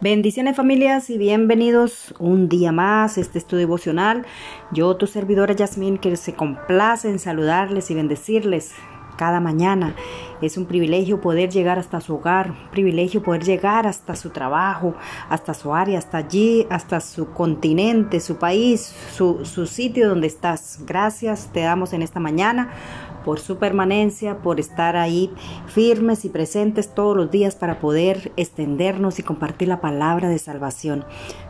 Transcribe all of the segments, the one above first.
Bendiciones familias y bienvenidos un día más a este estudio devocional. Yo, tu servidora Yasmín, que se complace en saludarles y bendecirles cada mañana. Es un privilegio poder llegar hasta su hogar, un privilegio poder llegar hasta su trabajo, hasta su área, hasta allí, hasta su continente, su país, su, su sitio donde estás. Gracias te damos en esta mañana por su permanencia, por estar ahí firmes y presentes todos los días para poder extendernos y compartir la palabra de salvación.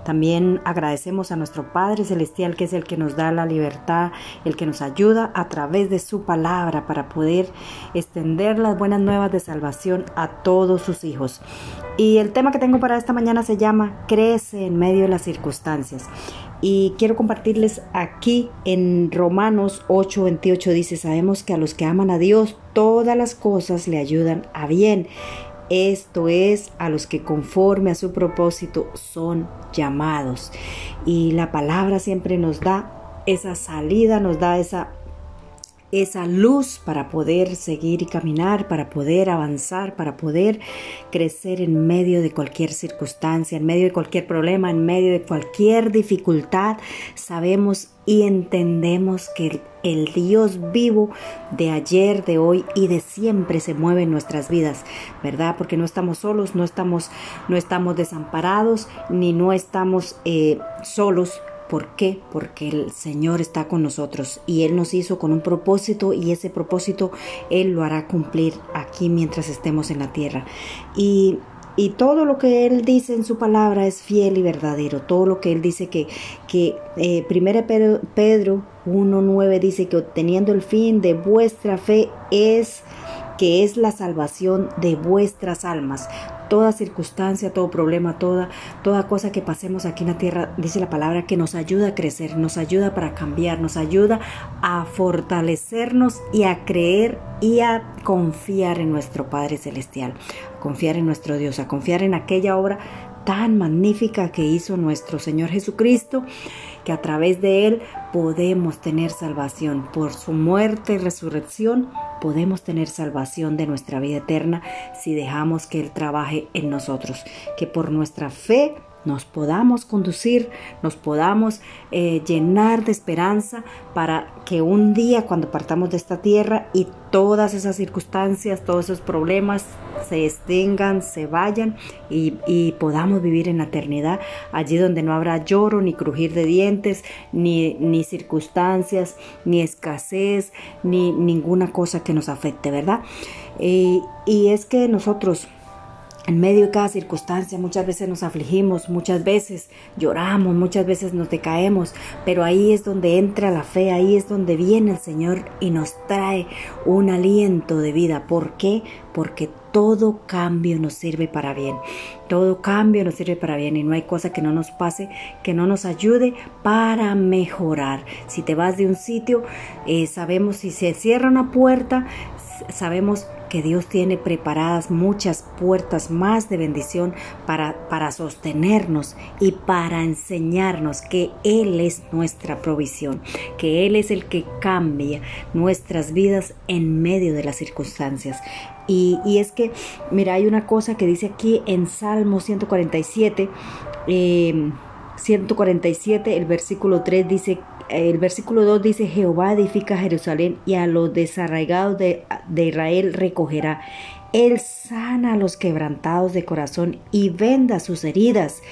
También agradecemos a nuestro Padre Celestial, que es el que nos da la libertad, el que nos ayuda a través de su palabra para poder extender las buenas nuevas de salvación a todos sus hijos. Y el tema que tengo para esta mañana se llama Crece en medio de las circunstancias. Y quiero compartirles aquí en Romanos 8:28 dice, sabemos que a los que aman a Dios todas las cosas le ayudan a bien. Esto es a los que conforme a su propósito son llamados. Y la palabra siempre nos da esa salida, nos da esa esa luz para poder seguir y caminar, para poder avanzar, para poder crecer en medio de cualquier circunstancia, en medio de cualquier problema, en medio de cualquier dificultad. Sabemos y entendemos que el Dios vivo de ayer, de hoy y de siempre se mueve en nuestras vidas, ¿verdad? Porque no estamos solos, no estamos, no estamos desamparados, ni no estamos eh, solos ¿Por qué? Porque el Señor está con nosotros y Él nos hizo con un propósito y ese propósito Él lo hará cumplir aquí mientras estemos en la tierra. Y y todo lo que Él dice en su palabra es fiel y verdadero. Todo lo que Él dice que, que eh, Pedro, Pedro 1.9 dice que obteniendo el fin de vuestra fe es que es la salvación de vuestras almas. Toda circunstancia, todo problema, toda, toda cosa que pasemos aquí en la tierra, dice la palabra, que nos ayuda a crecer, nos ayuda para cambiar, nos ayuda a fortalecernos y a creer y a confiar en nuestro Padre Celestial, confiar en nuestro Dios, a confiar en aquella obra tan magnífica que hizo nuestro Señor Jesucristo, que a través de Él podemos tener salvación. Por su muerte y resurrección podemos tener salvación de nuestra vida eterna si dejamos que Él trabaje en nosotros. Que por nuestra fe nos podamos conducir, nos podamos eh, llenar de esperanza para que un día cuando partamos de esta tierra y todas esas circunstancias, todos esos problemas se extingan, se vayan y, podamos vivir en la eternidad, allí donde no habrá lloro, ni crujir de dientes, ni circunstancias, ni escasez, ni ninguna cosa que nos afecte, ¿verdad? y es que nosotros en medio de cada circunstancia muchas veces nos afligimos, muchas veces lloramos, muchas veces nos decaemos, pero ahí es donde entra la fe, ahí es donde viene el Señor y nos trae un aliento de vida. ¿Por qué? Porque todo cambio nos sirve para bien. Todo cambio nos sirve para bien y no hay cosa que no nos pase que no nos ayude para mejorar. Si te vas de un sitio, eh, sabemos si se cierra una puerta, sabemos que Dios tiene preparadas muchas puertas más de bendición para, para sostenernos y para enseñarnos que Él es nuestra provisión, que Él es el que cambia nuestras vidas en medio de las circunstancias. Y, es que, mira, hay una cosa que dice aquí en Salmo 147, 147, em, el versículo 3 dice el versículo 2 dice, Jehová edifica Jerusalén y a los desarraigados de, de Israel recogerá. Él sana a los quebrantados de corazón y venda sus heridas.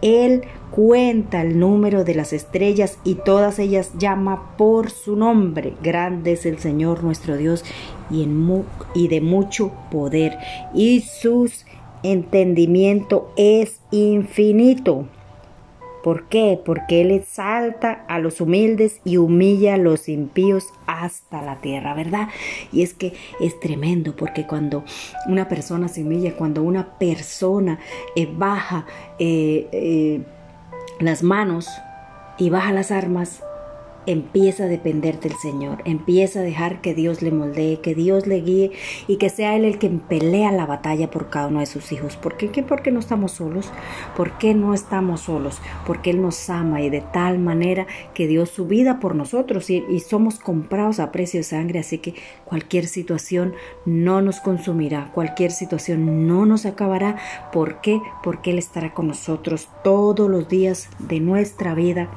Él cuenta el número de las estrellas y todas ellas llama por su nombre. Grande es el Señor nuestro Dios y, en y de mucho poder. Y su entendimiento es infinito. ¿Por qué? Porque Él exalta a los humildes y humilla a los impíos hasta la tierra, ¿verdad? Y es que es tremendo porque cuando una persona se humilla, cuando una persona eh, baja eh, eh, las manos y baja las armas, empieza a depender del Señor, empieza a dejar que Dios le moldee, que Dios le guíe y que sea Él el que pelea la batalla por cada uno de sus hijos. ¿Por qué? Porque no estamos solos. ¿Por qué no estamos solos? Porque Él nos ama y de tal manera que dio su vida por nosotros y, y somos comprados a precio de sangre. Así que cualquier situación no nos consumirá, cualquier situación no nos acabará. ¿Por qué? Porque Él estará con nosotros todos los días de nuestra vida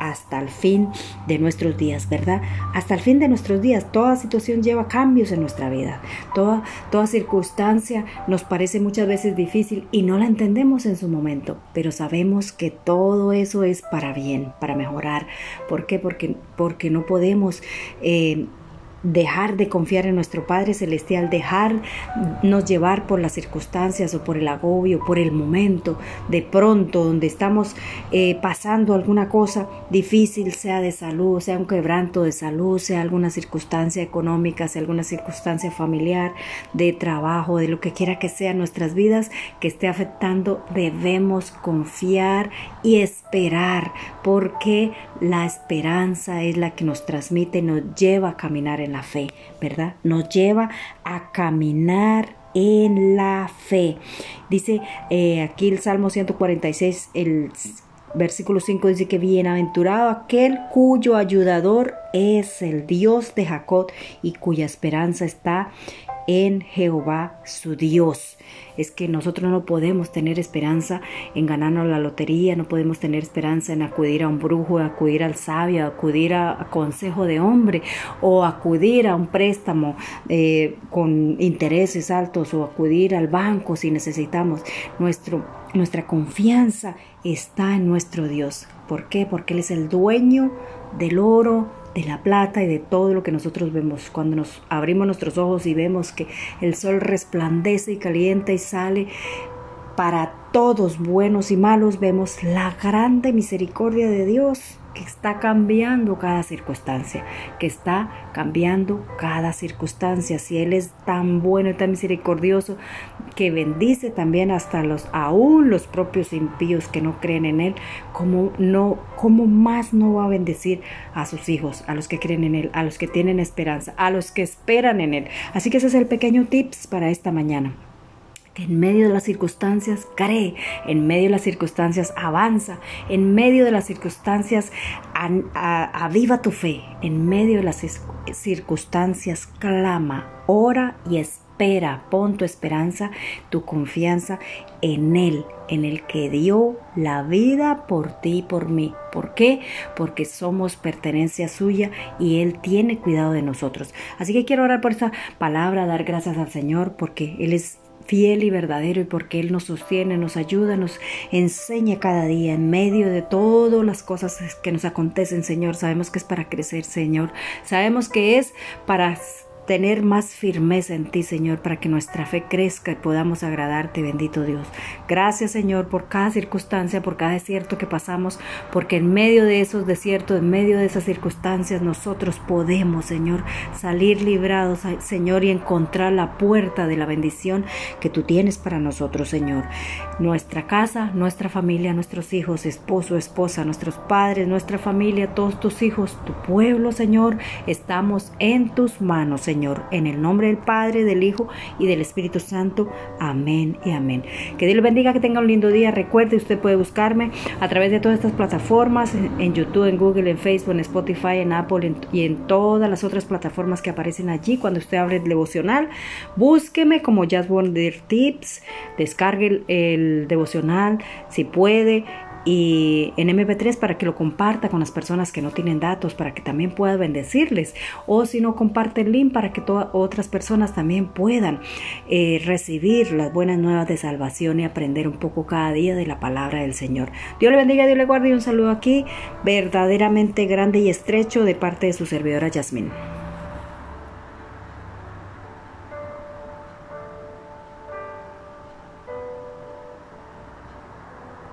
hasta el fin de nuestros días, ¿verdad? Hasta el fin de nuestros días. Toda situación lleva cambios en nuestra vida. Toda, toda circunstancia nos parece muchas veces difícil y no la entendemos en su momento, pero sabemos que todo eso es para bien, para mejorar. ¿Por qué? Porque, porque no podemos... Eh, dejar de confiar en nuestro Padre Celestial, dejarnos llevar por las circunstancias o por el agobio, por el momento, de pronto, donde estamos eh, pasando alguna cosa difícil, sea de salud, sea un quebranto de salud, sea alguna circunstancia económica, sea alguna circunstancia familiar, de trabajo, de lo que quiera que sea nuestras vidas que esté afectando, debemos confiar y esperar, porque la esperanza es la que nos transmite, nos lleva a caminar en la fe, ¿verdad? Nos lleva a caminar en la fe. Dice eh, aquí el Salmo 146, el versículo 5 dice que bienaventurado aquel cuyo ayudador es el Dios de Jacob y cuya esperanza está en Jehová su Dios. Es que nosotros no podemos tener esperanza en ganarnos la lotería, no podemos tener esperanza en acudir a un brujo, acudir al sabio, acudir a, consejo de hombre o acudir a un préstamo eh, con intereses altos o acudir al banco si necesitamos. Nuestro, nuestra confianza está en nuestro Dios. ¿Por qué? Porque Él es el dueño del oro, de la plata y de todo lo que nosotros vemos. Cuando nos abrimos nuestros ojos y vemos que el sol resplandece y calienta y sale para todos, buenos y malos, vemos la grande misericordia de Dios que está cambiando cada circunstancia, que está cambiando cada circunstancia. Si Él es tan bueno y tan misericordioso, que bendice también hasta los, aún los propios impíos que no creen en Él, ¿cómo, no, cómo más no va a bendecir a sus hijos, a los que creen en Él, a los que tienen esperanza, a los que esperan en Él? Así que ese es el pequeño tips para esta mañana que en medio de las circunstancias cree, en medio de las circunstancias avanza, en medio de las circunstancias aviva tu fe, en medio de las circunstancias clama, ora y espera, pon tu esperanza, tu confianza en Él, en el que dio la vida por ti y por mí. ¿Por qué? Porque somos pertenencia suya y Él tiene cuidado de nosotros. Así que quiero orar por esta palabra, dar gracias al Señor porque Él es fiel y verdadero y porque Él nos sostiene, nos ayuda, nos enseña cada día en medio de todas las cosas que nos acontecen, Señor. Sabemos que es para crecer, Señor. Sabemos que es para tener más firmeza en ti, Señor, para que nuestra fe crezca y podamos agradarte, bendito Dios. Gracias, Señor, por cada circunstancia, por cada desierto que pasamos, porque en medio de esos desiertos, en medio de esas circunstancias, nosotros podemos, Señor, salir librados, Señor, y encontrar la puerta de la bendición que tú tienes para nosotros, Señor. Nuestra casa, nuestra familia, nuestros hijos, esposo, esposa, nuestros padres, nuestra familia, todos tus hijos, tu pueblo, Señor, estamos en tus manos, Señor. En el nombre del Padre, del Hijo y del Espíritu Santo. Amén y amén. Que Dios le bendiga, que tenga un lindo día. Recuerde, usted puede buscarme a través de todas estas plataformas, en YouTube, en Google, en Facebook, en Spotify, en Apple y en todas las otras plataformas que aparecen allí. Cuando usted abre el devocional, búsqueme como Just Wonder Tips, descargue el devocional si puede y en MP3 para que lo comparta con las personas que no tienen datos, para que también pueda bendecirles. O si no, comparte el link para que todas otras personas también puedan eh, recibir las buenas nuevas de salvación y aprender un poco cada día de la palabra del Señor. Dios le bendiga, Dios le guarde y un saludo aquí verdaderamente grande y estrecho de parte de su servidora Yasmín.